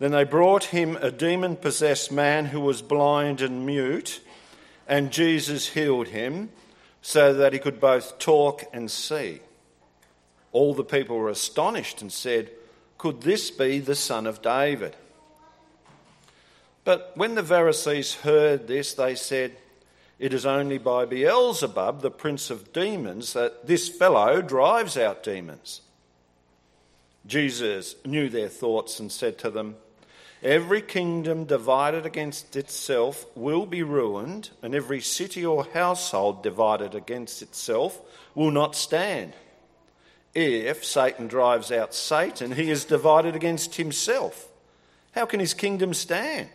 Then they brought him a demon possessed man who was blind and mute, and Jesus healed him so that he could both talk and see. All the people were astonished and said, Could this be the son of David? But when the Pharisees heard this, they said, It is only by Beelzebub, the prince of demons, that this fellow drives out demons. Jesus knew their thoughts and said to them, Every kingdom divided against itself will be ruined, and every city or household divided against itself will not stand. If Satan drives out Satan, he is divided against himself. How can his kingdom stand?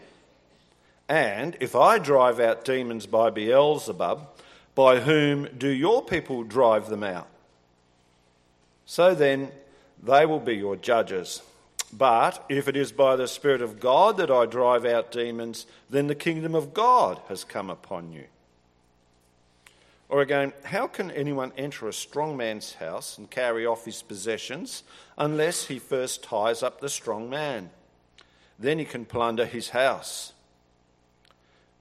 And if I drive out demons by Beelzebub, by whom do your people drive them out? So then, they will be your judges. But if it is by the Spirit of God that I drive out demons, then the kingdom of God has come upon you. Or again, how can anyone enter a strong man's house and carry off his possessions unless he first ties up the strong man? Then he can plunder his house.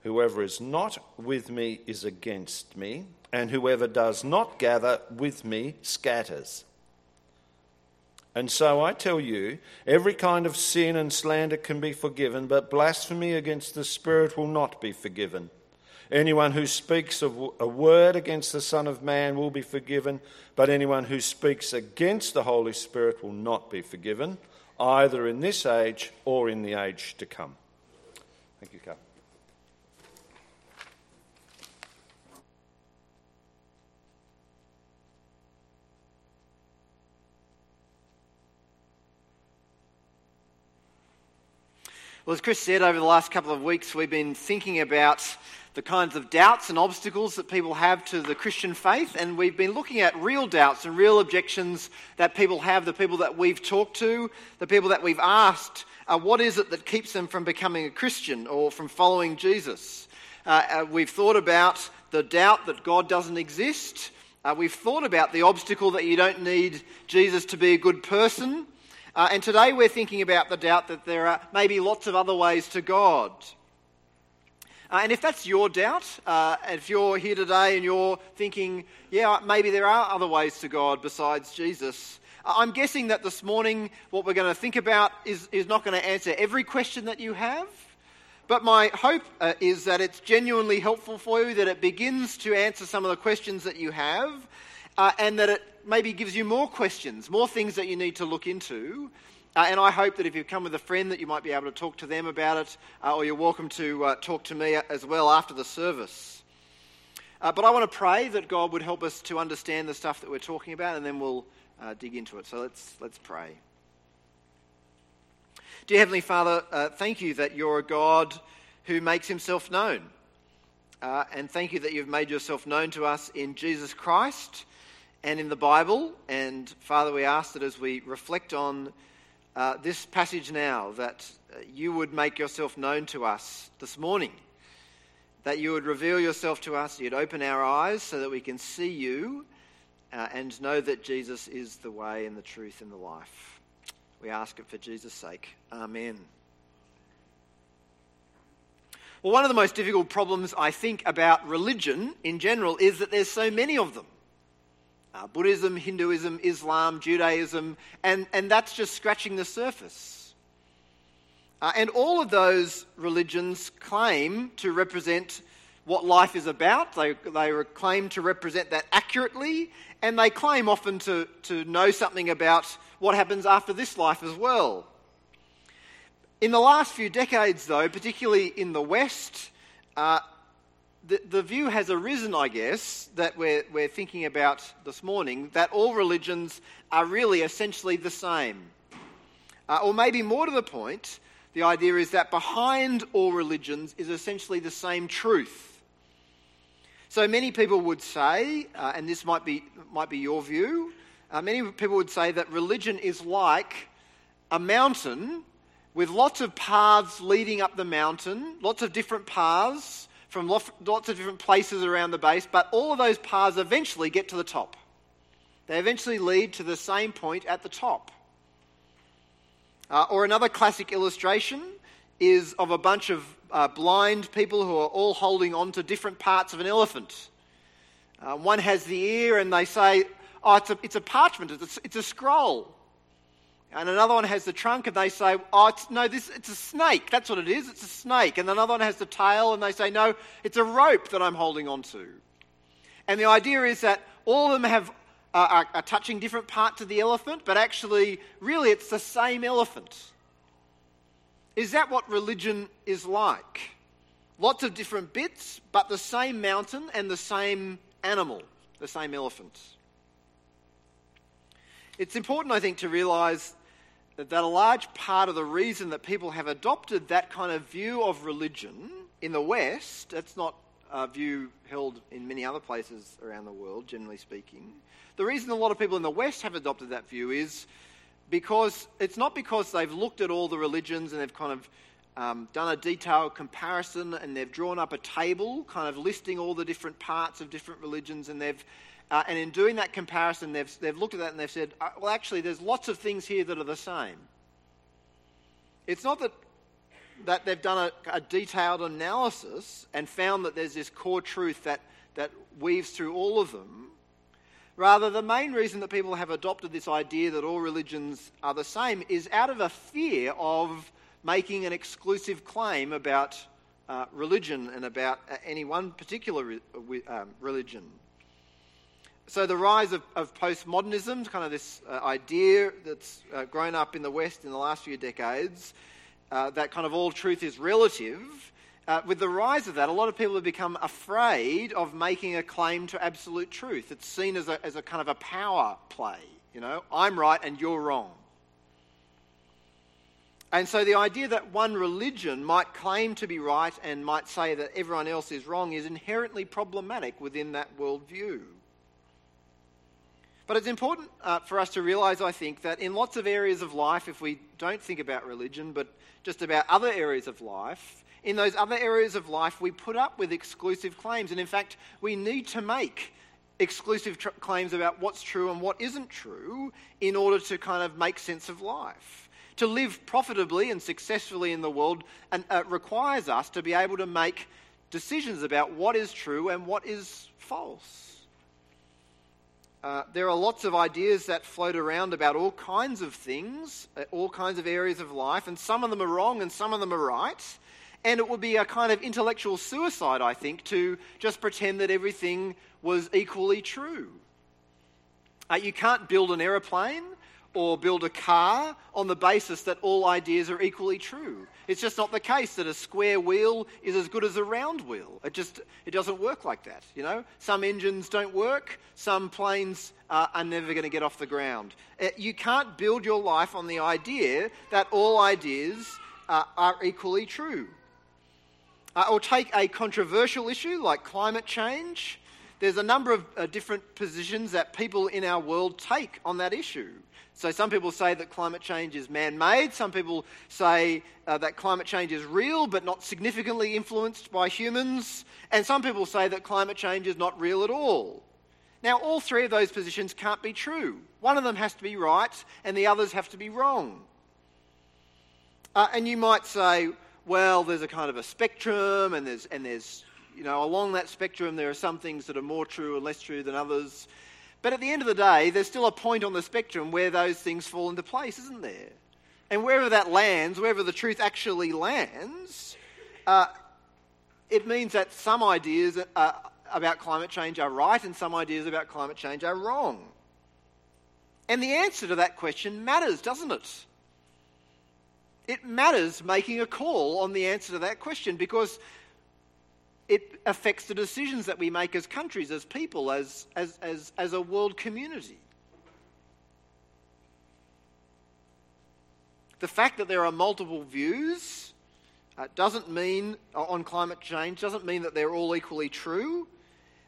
Whoever is not with me is against me, and whoever does not gather with me scatters. And so I tell you, every kind of sin and slander can be forgiven, but blasphemy against the Spirit will not be forgiven. Anyone who speaks a word against the Son of Man will be forgiven, but anyone who speaks against the Holy Spirit will not be forgiven, either in this age or in the age to come. Thank you, Carl. Well, as Chris said, over the last couple of weeks, we've been thinking about the kinds of doubts and obstacles that people have to the Christian faith, and we've been looking at real doubts and real objections that people have, the people that we've talked to, the people that we've asked, uh, what is it that keeps them from becoming a Christian or from following Jesus? Uh, uh, we've thought about the doubt that God doesn't exist. Uh, we've thought about the obstacle that you don't need Jesus to be a good person. Uh, and today we're thinking about the doubt that there are maybe lots of other ways to God. Uh, and if that's your doubt, uh, if you're here today and you're thinking, yeah, maybe there are other ways to God besides Jesus, uh, I'm guessing that this morning what we're going to think about is, is not going to answer every question that you have. But my hope uh, is that it's genuinely helpful for you, that it begins to answer some of the questions that you have, uh, and that it maybe gives you more questions, more things that you need to look into. Uh, and I hope that if you've come with a friend, that you might be able to talk to them about it, uh, or you're welcome to uh, talk to me as well after the service. Uh, but I want to pray that God would help us to understand the stuff that we're talking about, and then we'll uh, dig into it. So let's let's pray. Dear Heavenly Father, uh, thank you that you're a God who makes Himself known, and thank you that you've made yourself known to us in Jesus Christ and in the Bible. And Father, we ask that as we reflect on uh, this passage now, that uh, you would make yourself known to us this morning, that you would reveal yourself to us, you'd open our eyes so that we can see you uh, and know that Jesus is the way and the truth and the life. We ask it for Jesus' sake. Amen. Well, one of the most difficult problems I think about religion in general is that there's so many of them uh, Buddhism, Hinduism, Islam, Judaism, and, and that's just scratching the surface. Uh, and all of those religions claim to represent what life is about. They, they claim to represent that accurately, and they claim often to, to know something about what happens after this life as well. In the last few decades, though, particularly in the West, uh, the, the view has arisen, I guess, that we're, we're thinking about this morning, that all religions are really essentially the same. Uh, or maybe more to the point, the idea is that behind all religions is essentially the same truth. So many people would say, uh, and this might be, might be your view, uh, many people would say that religion is like a mountain with lots of paths leading up the mountain, lots of different paths from lots of different places around the base, but all of those paths eventually get to the top. They eventually lead to the same point at the top. Uh, or another classic illustration is of a bunch of uh, blind people who are all holding on to different parts of an elephant. Uh, one has the ear, and they say, Oh, it's a, it's a parchment, it's a, it's a scroll. And another one has the trunk, and they say, Oh, it's, no, this, it's a snake. That's what it is. It's a snake. And another one has the tail, and they say, No, it's a rope that I'm holding on to. And the idea is that all of them have, uh, are, are touching different parts of the elephant, but actually, really, it's the same elephant. Is that what religion is like? Lots of different bits, but the same mountain and the same animal, the same elephant. It's important, I think, to realize that, a large part of the reason that people have adopted that kind of view of religion in the West, that's not a view held in many other places around the world, generally speaking. The reason a lot of people in the West have adopted that view is because it's not because they've looked at all the religions and they've kind of um, done a detailed comparison and they've drawn up a table kind of listing all the different parts of different religions and they've uh, and in doing that comparison they've, they've looked at that and they've said uh, well actually there's lots of things here that are the same it's not that that they've done a, a detailed analysis and found that there's this core truth that that weaves through all of them Rather, the main reason that people have adopted this idea that all religions are the same is out of a fear of making an exclusive claim about uh, religion and about uh, any one particular re- uh, um, religion. So, the rise of, of postmodernism, kind of this uh, idea that's uh, grown up in the West in the last few decades, uh, that kind of all truth is relative, uh, with the rise of that, a lot of people have become afraid of making a claim to absolute truth. It's seen as a, as a kind of a power play. You know, I'm right and you're wrong. And so the idea that one religion might claim to be right and might say that everyone else is wrong is inherently problematic within that worldview. But it's important uh, for us to realize, I think, that in lots of areas of life, if we don't think about religion, but just about other areas of life, in those other areas of life, we put up with exclusive claims. And in fact, we need to make exclusive tr- claims about what's true and what isn't true in order to kind of make sense of life. To live profitably and successfully in the world and, uh, requires us to be able to make decisions about what is true and what is false. Uh, there are lots of ideas that float around about all kinds of things, uh, all kinds of areas of life, and some of them are wrong and some of them are right. And it would be a kind of intellectual suicide, I think, to just pretend that everything was equally true. Uh, you can't build an aeroplane or build a car on the basis that all ideas are equally true. It's just not the case that a square wheel is as good as a round wheel. It just it doesn't work like that. You know, some engines don't work. Some planes uh, are never going to get off the ground. Uh, you can't build your life on the idea that all ideas uh, are equally true. Uh, or take a controversial issue like climate change. There's a number of uh, different positions that people in our world take on that issue. So, some people say that climate change is man made. Some people say uh, that climate change is real but not significantly influenced by humans. And some people say that climate change is not real at all. Now, all three of those positions can't be true. One of them has to be right, and the others have to be wrong. Uh, and you might say, well, there's a kind of a spectrum, and there's, and there's, you know, along that spectrum, there are some things that are more true and less true than others. But at the end of the day, there's still a point on the spectrum where those things fall into place, isn't there? And wherever that lands, wherever the truth actually lands, uh, it means that some ideas uh, about climate change are right and some ideas about climate change are wrong. And the answer to that question matters, doesn't it? it matters making a call on the answer to that question because it affects the decisions that we make as countries, as people, as, as, as, as a world community. The fact that there are multiple views uh, doesn't mean, uh, on climate change, doesn't mean that they're all equally true,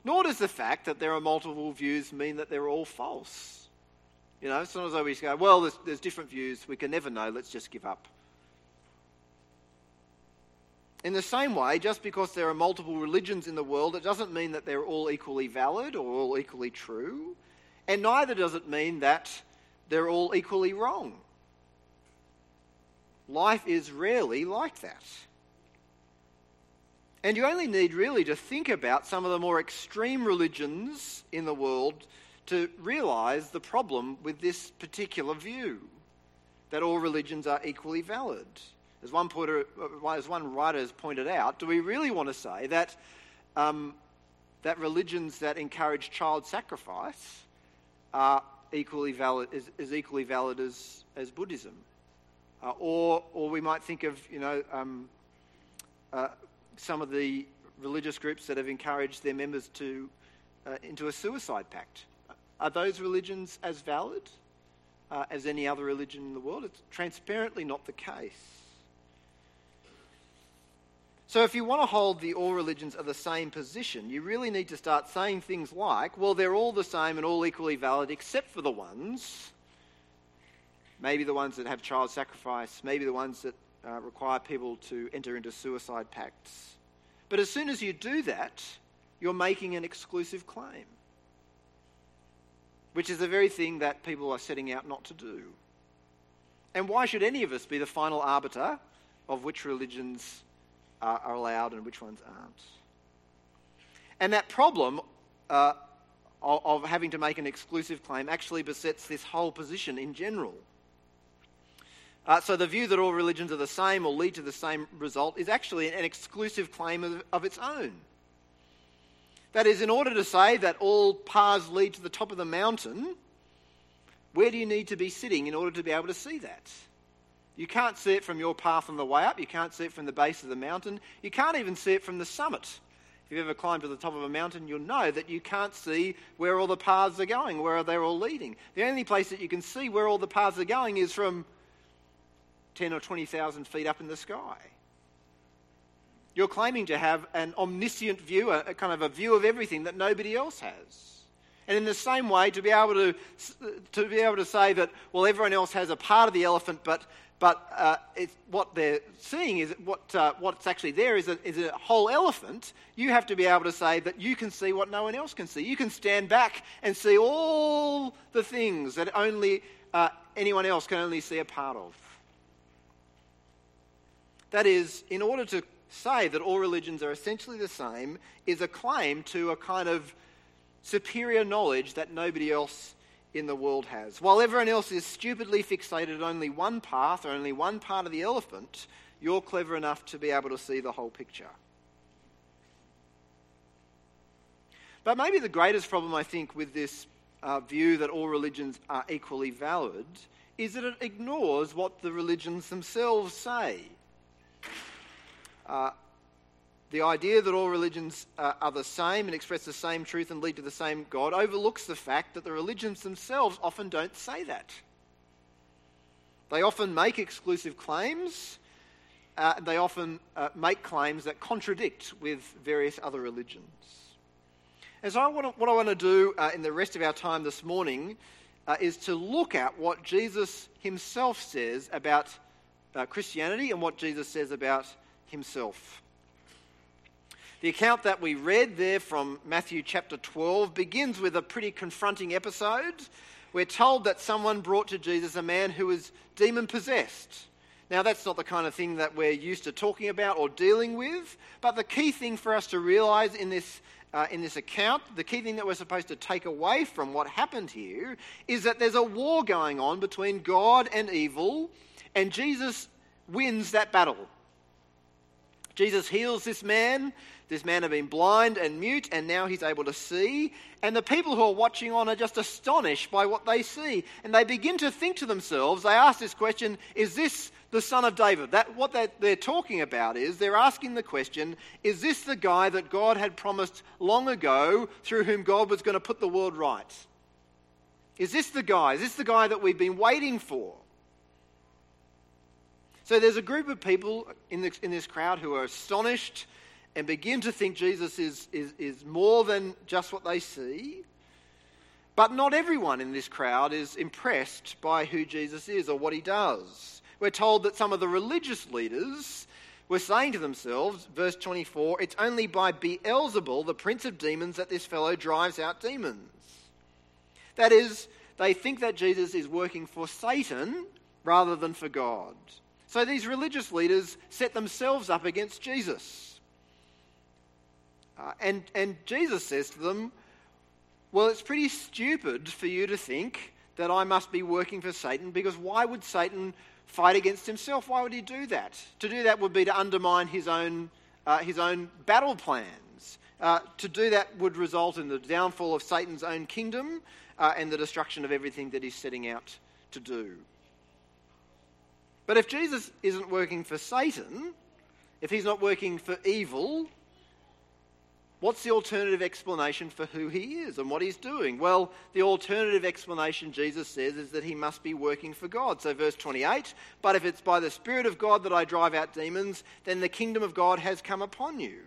nor does the fact that there are multiple views mean that they're all false. You know, sometimes I always go, well, there's, there's different views, we can never know, let's just give up. In the same way, just because there are multiple religions in the world, it doesn't mean that they're all equally valid or all equally true, and neither does it mean that they're all equally wrong. life is rarely like that. And you only need really to think about some of the more extreme religions in the world to realize the problem with this particular view that all religions are equally valid. As one, pointer, as one writer has pointed out, do we really want to say that, um, that religions that encourage child sacrifice are equally valid, is, is equally valid as, as Buddhism? Uh, or, or we might think of, you know, um, uh, some of the religious groups that have encouraged their members to uh, into a suicide pact. Are those religions as valid uh, as any other religion in the world? It's transparently not the case. So, if you want to hold the all religions are the same position, you really need to start saying things like, well, they're all the same and all equally valid, except for the ones, maybe the ones that have child sacrifice, maybe the ones that uh, require people to enter into suicide pacts. But as soon as you do that, you're making an exclusive claim, which is the very thing that people are setting out not to do. And why should any of us be the final arbiter of which religions are, are allowed and which ones aren't? And that problem uh, of, of having to make an exclusive claim actually besets this whole position in general. Uh, so the view that all religions are the same or lead to the same result is actually an exclusive claim of, of its own. That is, in order to say that all paths lead to the top of the mountain, where do you need to be sitting in order to be able to see that? You can't see it from your path on the way up. You can't see it from the base of the mountain. You can't even see it from the summit. If you've ever climbed to the top of a mountain, you'll know that you can't see where all the paths are going, where they're all leading. The only place that you can see where all the paths are going is from 10 or 20,000 feet up in the sky. You're claiming to have an omniscient view, a, kind of a view of everything that nobody else has. And in the same way, to be able to, to be able to say that, well, everyone else has a part of the elephant, but, but uh, what they're seeing is what, uh, what's actually there is a, is a whole elephant. You have to be able to say that you can see what no one else can see. You can stand back and see all the things that only uh, anyone else can only see a part of. That is, in order to say that all religions are essentially the same, is a claim to a kind of superior knowledge that nobody else in the world has. While everyone else is stupidly fixated on only one path or only one part of the elephant, you're clever enough to be able to see the whole picture. But maybe the greatest problem, I think, with this uh, view that all religions are equally valid is that it ignores what the religions themselves say. Uh, the idea that all religions uh, are the same and express the same truth and lead to the same God overlooks the fact that the religions themselves often don't say that. They often make exclusive claims. Uh, they often uh, make claims that contradict with various other religions. And so, I wanna, what I want to do uh, in the rest of our time this morning uh, is to look at what Jesus himself says about uh, Christianity and what Jesus says about himself. The account that we read there from Matthew chapter 12 begins with a pretty confronting episode. We're told that someone brought to Jesus a man who was demon possessed. Now, that's not the kind of thing that we're used to talking about or dealing with, but the key thing for us to realize in this, uh, in this account, the key thing that we're supposed to take away from what happened here, is that there's a war going on between God and evil, and Jesus wins that battle. Jesus heals this man. This man had been blind and mute, and now he's able to see. And the people who are watching on are just astonished by what they see. And they begin to think to themselves, they ask this question Is this the son of David? That, what they're talking about is they're asking the question Is this the guy that God had promised long ago through whom God was going to put the world right? Is this the guy? Is this the guy that we've been waiting for? So there's a group of people in this, in this crowd who are astonished and begin to think Jesus is, is, is more than just what they see. But not everyone in this crowd is impressed by who Jesus is or what he does. We're told that some of the religious leaders were saying to themselves, verse 24, it's only by Beelzebul, the prince of demons, that this fellow drives out demons. That is, they think that Jesus is working for Satan rather than for God. So these religious leaders set themselves up against Jesus. Uh, and, and Jesus says to them, Well, it's pretty stupid for you to think that I must be working for Satan because why would Satan fight against himself? Why would he do that? To do that would be to undermine his own, uh, his own battle plans. Uh, to do that would result in the downfall of Satan's own kingdom uh, and the destruction of everything that he's setting out to do. But if Jesus isn't working for Satan, if he's not working for evil, what's the alternative explanation for who he is and what he's doing? Well, the alternative explanation Jesus says is that he must be working for God. So, verse 28 But if it's by the Spirit of God that I drive out demons, then the kingdom of God has come upon you.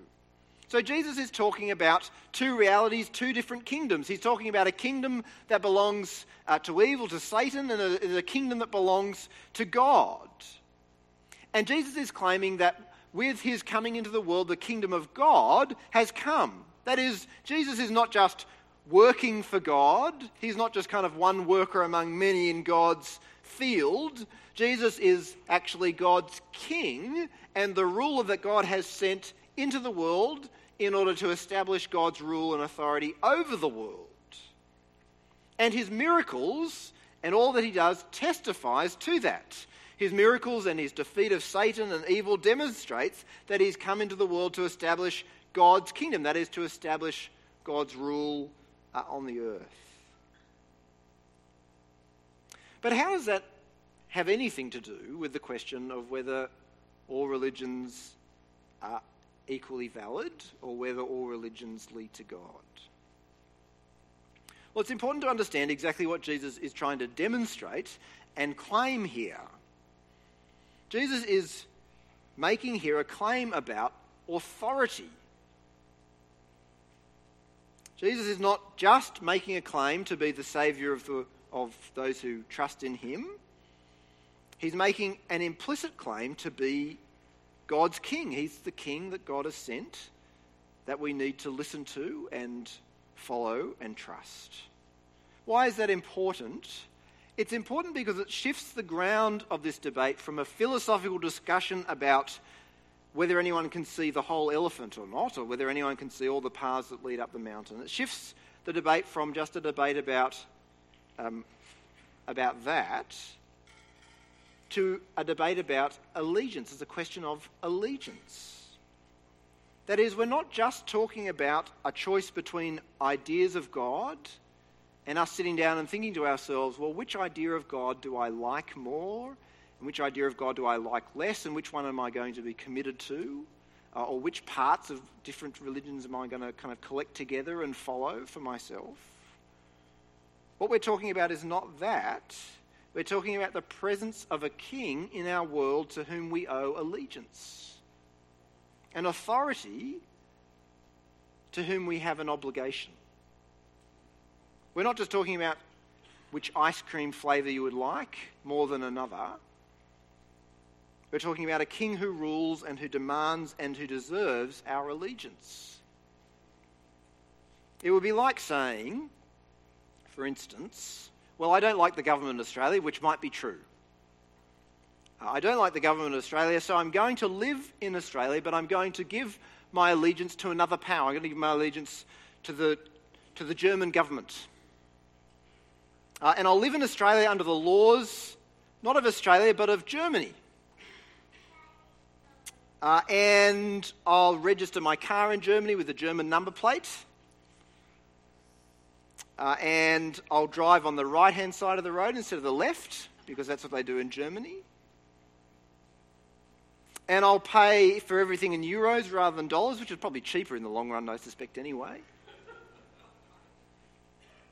So Jesus is talking about two realities, two different kingdoms. He's talking about a kingdom that belongs uh, to evil, to Satan, and a, a kingdom that belongs to God. And Jesus is claiming that with his coming into the world, the kingdom of God has come. That is, Jesus is not just working for God, he's not just kind of one worker among many in God's field. Jesus is actually God's king, and the ruler that God has sent into the world in order to establish God's rule and authority over the world. And his miracles and all that he does testifies to that. His miracles and his defeat of Satan and evil demonstrates that he's come into the world to establish God's kingdom, that is, to establish God's rule uh, on the earth. But how does that have anything to do with the question of whether all religions are equally valid or whether all religions lead to God. Well, it's important to understand exactly what Jesus is trying to demonstrate and claim here. Jesus is making here a claim about authority. Jesus is not just making a claim to be the Saviour of, of those who trust in Him, He's making an implicit claim to be God's king. He's the king that God has sent that we need to listen to and follow and trust. Why is that important? It's important because it shifts the ground of this debate from a philosophical discussion about whether anyone can see the whole elephant or not, or whether anyone can see all the paths that lead up the mountain. It shifts the debate from just a debate about, um, about that to a debate about allegiance. It's a question of allegiance. That is, we're not just talking about a choice between ideas of God and us sitting down and thinking to ourselves, well, which idea of God do I like more? And which idea of God do I like less? And which one am I going to be committed to? Uh, or which parts of different religions am I going to kind of collect together and follow for myself? What we're talking about is not that. We're talking about the presence of a king in our world to whom we owe allegiance, an authority to whom we have an obligation. We're not just talking about which ice cream flavour you would like more than another. We're talking about a king who rules and who demands and who deserves our allegiance. It would be like saying, for instance, well, I don't like the government of Australia, which might be true. Uh, I don't like the government of Australia, so I'm going to live in Australia, but I'm going to give my allegiance to another power. I'm going to give my allegiance to the, to the German government. Uh, and I'll live in Australia under the laws, not of Australia, but of Germany. Uh, and I'll register my car in Germany with a German number plate. Uh, and I'll drive on the right hand side of the road instead of the left, because that's what they do in Germany. And I'll pay for everything in euros rather than dollars, which is probably cheaper in the long run, I suspect, anyway.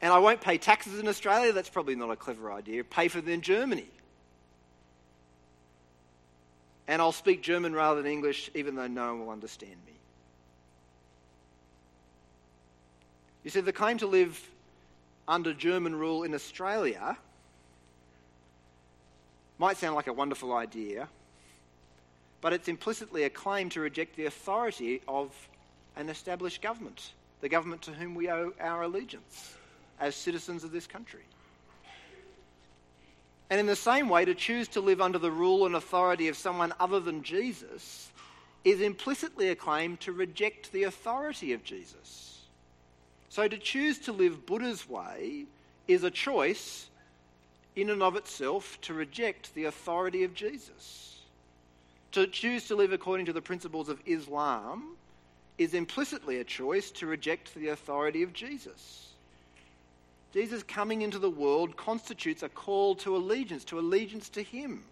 And I won't pay taxes in Australia, that's probably not a clever idea. Pay for them in Germany. And I'll speak German rather than English, even though no one will understand me. You see, the claim to live under German rule in Australia might sound like a wonderful idea, but it's implicitly a claim to reject the authority of an established government, the government to whom we owe our allegiance as citizens of this country. And in the same way, to choose to live under the rule and authority of someone other than Jesus is implicitly a claim to reject the authority of Jesus. So to choose to live Buddha's way is a choice in and of itself to reject the authority of Jesus. To choose to live according to the principles of Islam is implicitly a choice to reject the authority of Jesus. Jesus coming into the world constitutes a call to allegiance, to allegiance to Him.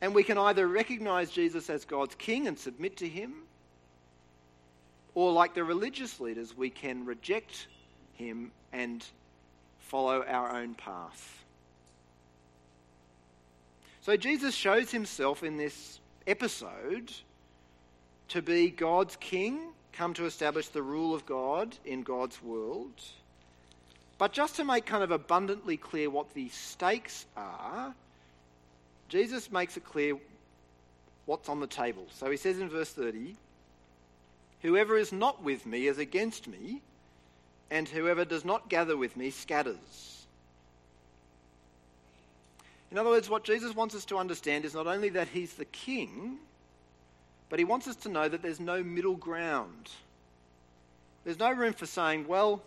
And we can either recognize Jesus as God's King and submit to Him, or like the religious leaders, we can reject Him and follow our own path. So Jesus shows Himself in this episode to be God's King, come to establish the rule of God in God's world but just to make kind of abundantly clear what the stakes are, Jesus makes it clear what's on the table. So he says in verse 30 Whoever is not with me is against me, and whoever does not gather with me scatters. In other words, what Jesus wants us to understand is not only that he's the king, but he wants us to know that there's no middle ground. There's no room for saying, well,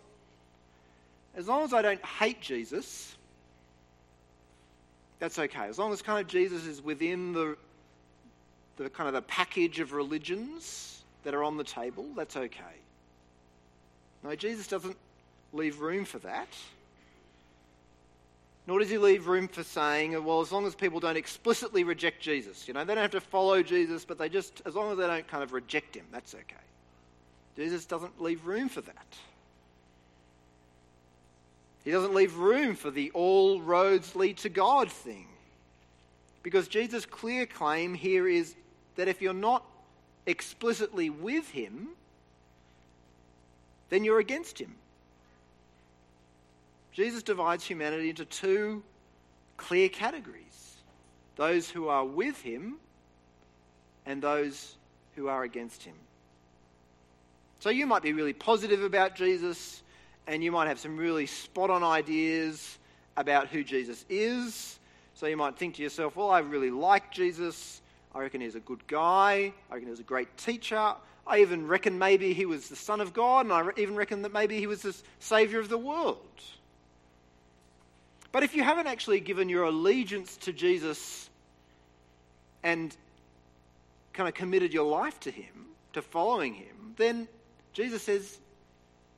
as long as I don't hate Jesus, that's okay. As long as kind of Jesus is within the, the kind of the package of religions that are on the table, that's okay. No, Jesus doesn't leave room for that. Nor does he leave room for saying, well, as long as people don't explicitly reject Jesus, you know, they don't have to follow Jesus, but they just, as long as they don't kind of reject him, that's okay. Jesus doesn't leave room for that. He doesn't leave room for the all roads lead to God thing. Because Jesus' clear claim here is that if you're not explicitly with Him, then you're against Him. Jesus divides humanity into two clear categories those who are with Him and those who are against Him. So you might be really positive about Jesus and you might have some really spot on ideas about who Jesus is. So you might think to yourself, well, I really like Jesus. I reckon he's a good guy. I reckon he's a great teacher. I even reckon maybe he was the Son of God, and I even reckon that maybe he was the Savior of the world. But if you haven't actually given your allegiance to Jesus and kind of committed your life to him, to following him, then Jesus says,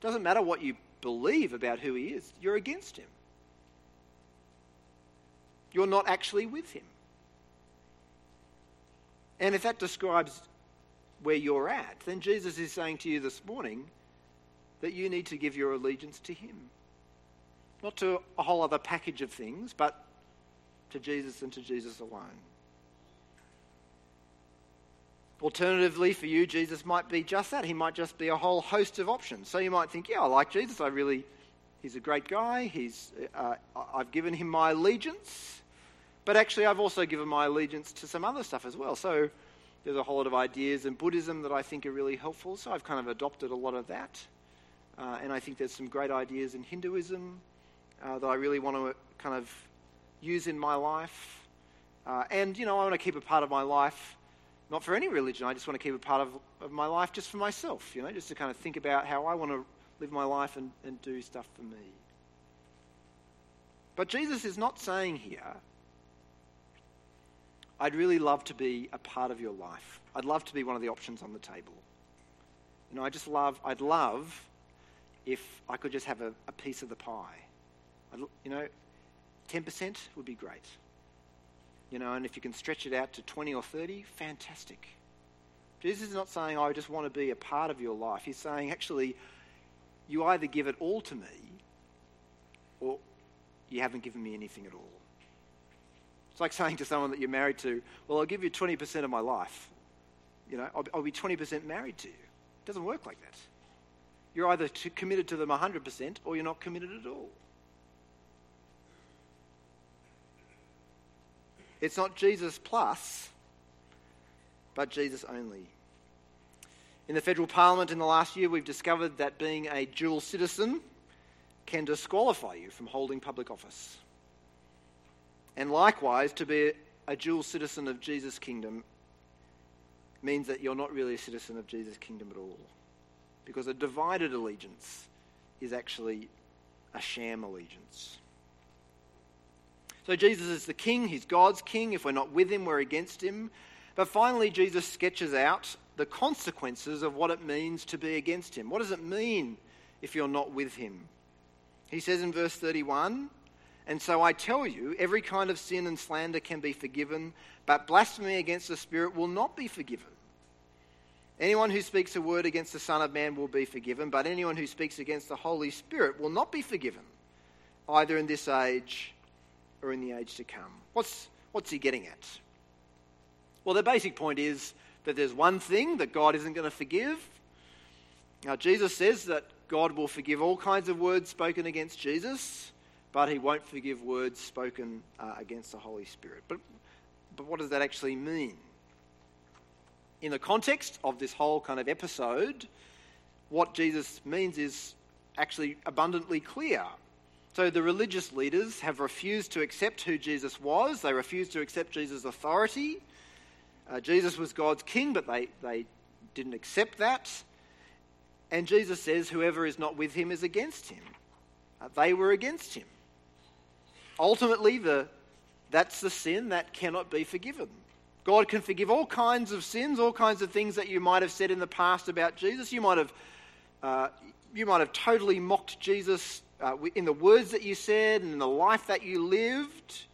doesn't matter what you believe about who he is, you're against him. You're not actually with him. And if that describes where you're at, then Jesus is saying to you this morning that you need to give your allegiance to him. Not to a whole other package of things, but to Jesus and to Jesus alone. Alternatively, for you, Jesus might be just that. He might just be a whole host of options. So you might think, yeah, I like Jesus. I really, he's a great guy. He's, uh, I've given him my allegiance. But actually, I've also given my allegiance to some other stuff as well. So there's a whole lot of ideas in Buddhism that I think are really helpful. So I've kind of adopted a lot of that. Uh, and I think there's some great ideas in Hinduism uh, that I really want to kind of use in my life. Uh, and, you know, I want to keep a part of my life not for any religion. I just want to keep a part of, of my life just for myself, you know, just to kind of think about how I want to live my life and, and do stuff for me. But Jesus is not saying here, I'd really love to be a part of your life. I'd love to be one of the options on the table. You know, I just love, I'd love if I could just have a, a piece of the pie. I'd, you know, 10% would be great you know, and if you can stretch it out to 20 or 30, fantastic. Jesus is not saying, oh, I just want to be a part of your life. He's saying, actually, you either give it all to me or you haven't given me anything at all. It's like saying to someone that you're married to, well, I'll give you 20% of my life. You know, I'll, I'll be 20% married to you. It doesn't work like that. You're either committed to them 100% or you're not committed at all. It's not Jesus plus, but Jesus only. In the federal parliament in the last year, we've discovered that being a dual citizen can disqualify you from holding public office. And likewise, to be a dual citizen of Jesus' kingdom means that you're not really a citizen of Jesus' kingdom at all. Because a divided allegiance is actually a sham allegiance. So Jesus is the king, he's God's king. If we're not with him, we're against him. But finally, Jesus sketches out the consequences of what it means to be against him. What does it mean if you're not with him? He says in verse 31 And so I tell you, every kind of sin and slander can be forgiven, but blasphemy against the Spirit will not be forgiven. Anyone who speaks a word against the Son of Man will be forgiven, but anyone who speaks against the Holy Spirit will not be forgiven, either in this age or in the age to come. What's, what's he getting at? Well, the basic point is that there's one thing that God isn't going to forgive. Now, Jesus says that God will forgive all kinds of words spoken against Jesus, but he won't forgive words spoken uh, against the Holy Spirit. But, but what does that actually mean? in the context of this whole kind of episode, what Jesus means is actually abundantly clear. So the religious leaders have refused to accept who Jesus was, they refused to accept Jesus' authority. Uh, Jesus was God's king, but they, they didn't accept that. And Jesus says, Whoever is not with him is against him. Uh, they were against him. Ultimately, the, that's the sin that cannot be forgiven. God can forgive all kinds of sins, all kinds of things that you might have said in the past about Jesus. You might have, uh, you might have totally mocked Jesus uh, in the words that you said and in the life that you lived.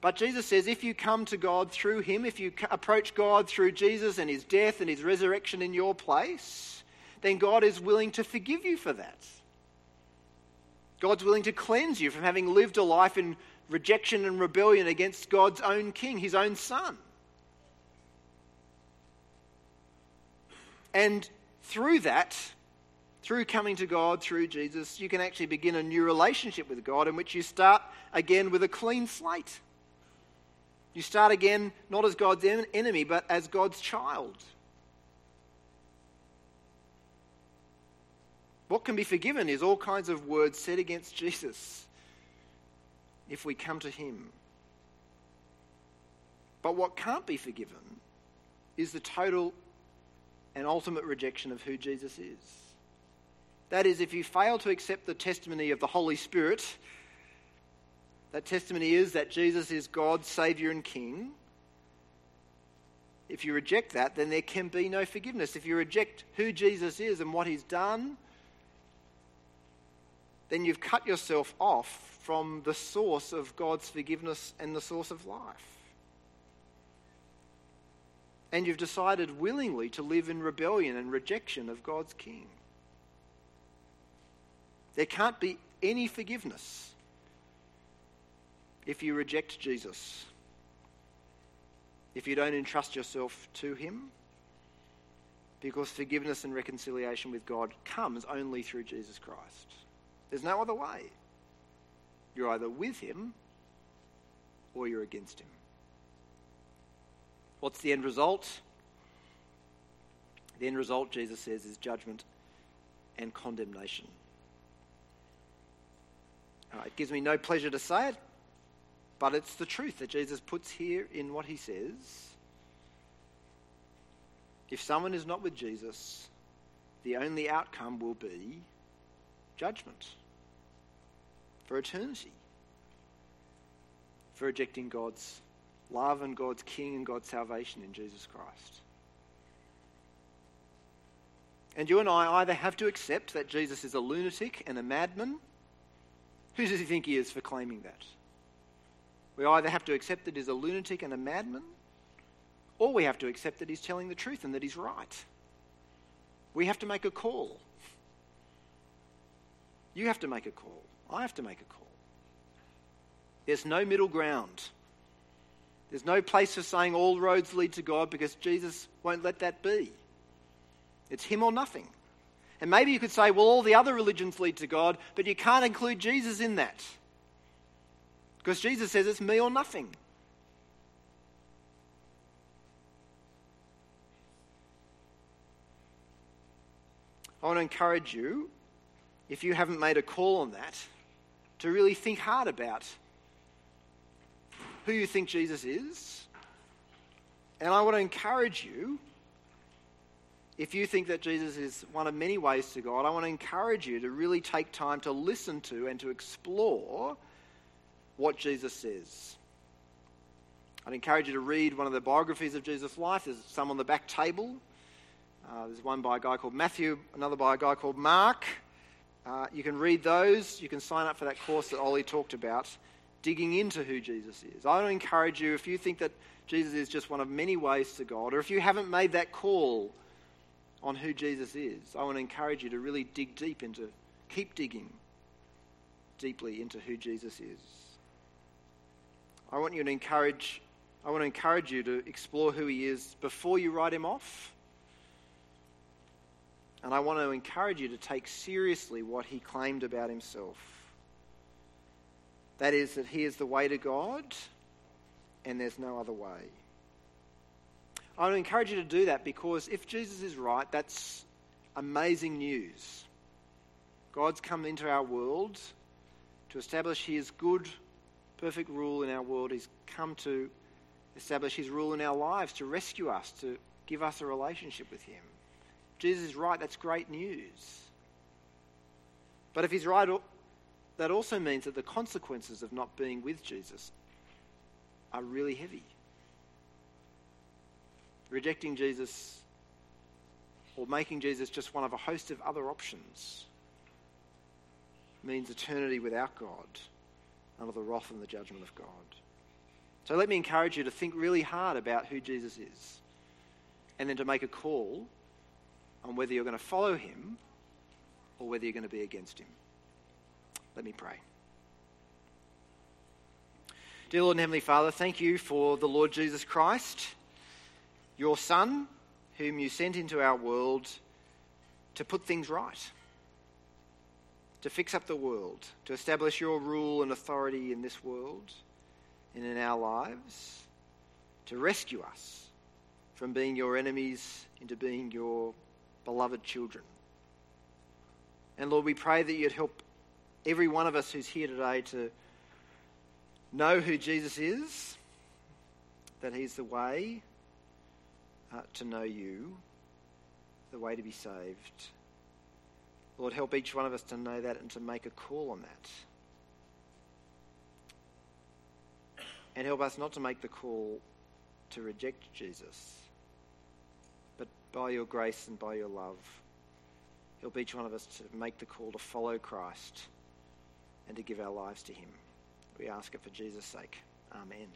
But Jesus says if you come to God through Him, if you approach God through Jesus and His death and His resurrection in your place, then God is willing to forgive you for that. God's willing to cleanse you from having lived a life in rejection and rebellion against God's own king, his own son. And through that, through coming to God, through Jesus, you can actually begin a new relationship with God in which you start again with a clean slate. You start again not as God's enemy, but as God's child. What can be forgiven is all kinds of words said against Jesus if we come to Him. But what can't be forgiven is the total and ultimate rejection of who Jesus is. That is, if you fail to accept the testimony of the Holy Spirit, that testimony is that Jesus is God's Saviour and King. If you reject that, then there can be no forgiveness. If you reject who Jesus is and what He's done, then you've cut yourself off from the source of God's forgiveness and the source of life. And you've decided willingly to live in rebellion and rejection of God's King. There can't be any forgiveness if you reject Jesus, if you don't entrust yourself to Him, because forgiveness and reconciliation with God comes only through Jesus Christ. There's no other way. You're either with him or you're against him. What's the end result? The end result, Jesus says, is judgment and condemnation. Uh, it gives me no pleasure to say it, but it's the truth that Jesus puts here in what he says. If someone is not with Jesus, the only outcome will be judgment for eternity for rejecting God's love and God's King and God's salvation in Jesus Christ. And you and I either have to accept that Jesus is a lunatic and a madman. Who does he think he is for claiming that? We either have to accept that he's a lunatic and a madman, or we have to accept that he's telling the truth and that he's right. We have to make a call. You have to make a call. I have to make a call. There's no middle ground. There's no place for saying all roads lead to God because Jesus won't let that be. It's Him or nothing. And maybe you could say, well, all the other religions lead to God, but you can't include Jesus in that. Because Jesus says it's me or nothing. I want to encourage you if you haven't made a call on that, to really think hard about who you think Jesus is. And I want to encourage you, if you think that Jesus is one of many ways to God, I want to encourage you to really take time to listen to and to explore what Jesus says. I'd encourage you to read one of the biographies of Jesus' life. There's some on the back table. Uh, there's one by a guy called Matthew, another by a guy called Mark. Uh, you can read those. You can sign up for that course that Ollie talked about, digging into who Jesus is. I want to encourage you, if you think that Jesus is just one of many ways to God, or if you haven't made that call on who Jesus is, I want to encourage you to really dig deep into, keep digging deeply into who Jesus is. I want you to encourage, I want to encourage you to explore who he is before you write him off. And I want to encourage you to take seriously what he claimed about himself. That is, that he is the way to God and there's no other way. I want to encourage you to do that because if Jesus is right, that's amazing news. God's come into our world to establish his good, perfect rule in our world. He's come to establish his rule in our lives, to rescue us, to give us a relationship with him. Jesus is right, that's great news. But if he's right, that also means that the consequences of not being with Jesus are really heavy. Rejecting Jesus or making Jesus just one of a host of other options means eternity without God under the wrath and the judgment of God. So let me encourage you to think really hard about who Jesus is and then to make a call on whether you're going to follow him or whether you're going to be against him. Let me pray. Dear Lord and Heavenly Father, thank you for the Lord Jesus Christ, your Son, whom you sent into our world to put things right, to fix up the world, to establish your rule and authority in this world and in our lives, to rescue us from being your enemies into being your beloved children. And Lord, we pray that you'd help every one of us who's here today to know who Jesus is, that he's the way uh, to know you, the way to be saved. Lord, help each one of us to know that and to make a call on that. And help us not to make the call to reject Jesus by your grace and by your love, help each one of us to make the call to follow Christ and to give our lives to him. We ask it for Jesus' sake. Amen.